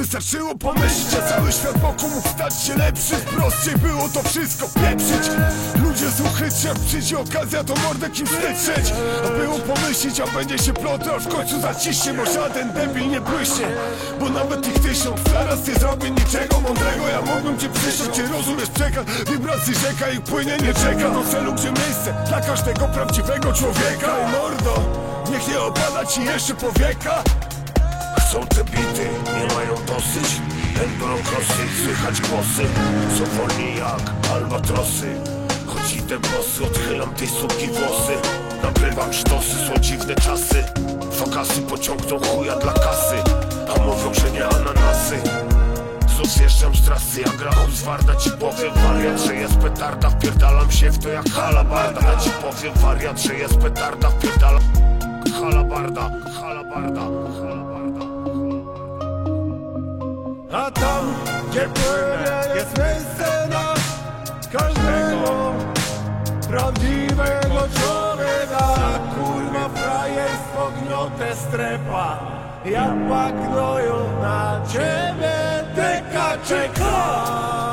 wystarczyło pomyśleć A cały świat wokół mógł stać się lepszy. Prościej było to wszystko pieprzyć. Ludzie zuchyć, jak przyjdzie okazja to mordę kim strzeć A było pomyśleć, a będzie się plotro Aż w końcu zaciśnie, bo żaden debil nie błyśnie. Bo nawet ich tysiąc zaraz nie zrobię niczego mądrego. Ja mógłbym cię przysiąść, czy rozumiesz przekaz Wibracji rzeka i płynie nie czeka. Do celu, gdzie miejsce dla każdego prawdziwego człowieka. I mordo, niech nie opada ci jeszcze powieka. Są te Krosy, słychać głosy Są wolni jak albatrosy. Choć idę bosy, odchylam tej suki włosy. Nagrywam sztosy, są dziwne czasy. Fokasy pociągną chuja dla kasy A mówią, że nie ananasy. Znów zjeżdżam z trasy, jak grachów z Warda Ci powiem wariat, że jest petarda. Wpierdalam się w to jak halabarda. Ja ci powiem wariat, że jest petarda. Wpierdalam halabarda, halabarda, halabarda A tam, gdzie płynie jest miejsce na każdego prawdziwego człowieka. Kurwa frajerstwo gniotę strepa. Ja pagnoju na ciebie tyka czeka